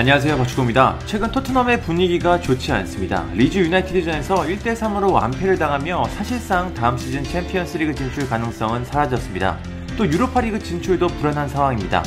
안녕하세요 박주호입니다. 최근 토트넘의 분위기가 좋지 않습니다. 리즈 유나이티드전에서 1대3으로 완패를 당하며 사실상 다음 시즌 챔피언스리그 진출 가능성은 사라졌습니다. 또 유로파리그 진출도 불안한 상황입니다.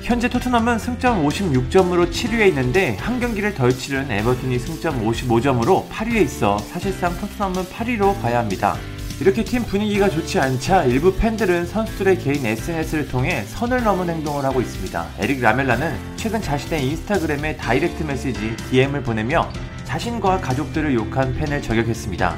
현재 토트넘은 승점 56점으로 7위에 있는데 한 경기를 덜 치른 에버튼이 승점 55점으로 8위에 있어 사실상 토트넘은 8위로 가야 합니다. 이렇게 팀 분위기가 좋지 않자 일부 팬들은 선수들의 개인 SNS를 통해 선을 넘은 행동을 하고 있습니다. 에릭 라멜라는 최근 자신의 인스타그램에 direct message DM을 보내며 자신과 가족들을 욕한 팬을 저격했습니다.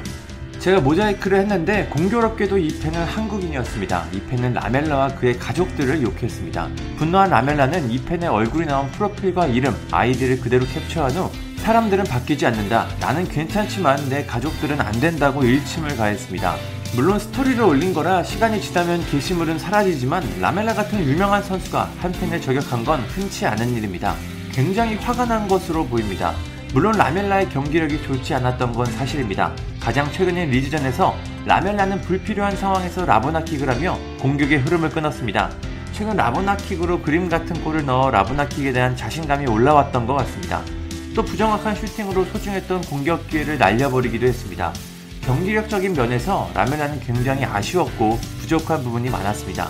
제가 모자이크를 했는데 공교롭게도 이 팬은 한국인이었습니다. 이 팬은 라멜라와 그의 가족들을 욕했습니다. 분노한 라멜라는 이 팬의 얼굴이 나온 프로필과 이름, 아이디를 그대로 캡처한 후 사람들은 바뀌지 않는다. 나는 괜찮지만 내 가족들은 안 된다고 일침을 가했습니다. 물론 스토리를 올린 거라 시간이 지나면 게시물은 사라지지만 라멜라 같은 유명한 선수가 한 팬을 저격한 건 흔치 않은 일입니다. 굉장히 화가 난 것으로 보입니다. 물론 라멜라의 경기력이 좋지 않았던 건 사실입니다. 가장 최근인 리즈전에서 라멜라는 불필요한 상황에서 라보나킥을 하며 공격의 흐름을 끊었습니다. 최근 라보나킥으로 그림 같은 골을 넣어 라보나킥에 대한 자신감이 올라왔던 것 같습니다. 또 부정확한 슈팅으로 소중했던 공격 기회를 날려버리기도 했습니다. 경기력적인 면에서 라멜라는 굉장히 아쉬웠고 부족한 부분이 많았습니다.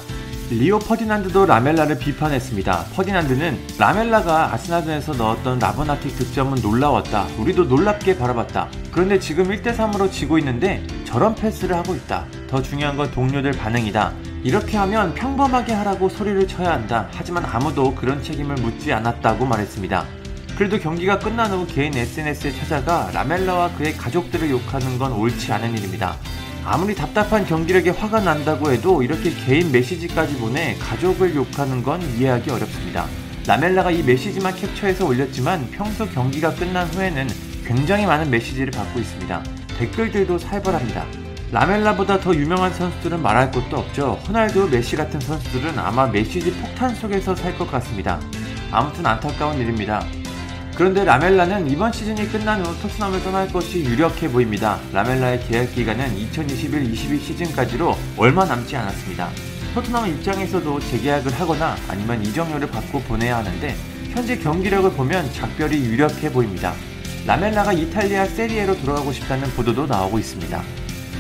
리오 퍼디난드도 라멜라를 비판했습니다. 퍼디난드는 라멜라가 아스나전에서 넣었던 라보나틱 득점은 놀라웠다. 우리도 놀랍게 바라봤다. 그런데 지금 1대3으로 지고 있는데 저런 패스를 하고 있다. 더 중요한 건 동료들 반응이다. 이렇게 하면 평범하게 하라고 소리를 쳐야 한다. 하지만 아무도 그런 책임을 묻지 않았다고 말했습니다. 그래도 경기가 끝난 후 개인 SNS에 찾아가 라멜라와 그의 가족들을 욕하는 건 옳지 않은 일입니다. 아무리 답답한 경기력에 화가 난다고 해도 이렇게 개인 메시지까지 보내 가족을 욕하는 건 이해하기 어렵습니다. 라멜라가 이 메시지만 캡처해서 올렸지만 평소 경기가 끝난 후에는 굉장히 많은 메시지를 받고 있습니다. 댓글들도 살벌합니다. 라멜라보다 더 유명한 선수들은 말할 것도 없죠. 호날두, 메시 같은 선수들은 아마 메시지 폭탄 속에서 살 것 같습니다. 아무튼 안타까운 일입니다. 그런데 라멜라는 이번 시즌이 끝난 후 토트넘을 떠날 것이 유력해 보입니다. 라멜라의 계약 기간은 2021-22 시즌까지로 얼마 남지 않았습니다. 토트넘 입장에서도 재계약을 하거나 아니면 이적료를 받고 보내야 하는데 현재 경기력을 보면 작별이 유력해 보입니다. 라멜라가 이탈리아 세리에로 돌아가고 싶다는 보도도 나오고 있습니다.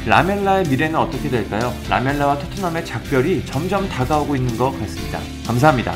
라멜라의 미래는 어떻게 될까요? 라멜라와 토트넘의 작별이 점점 다가오고 있는 것 같습니다. 감사합니다.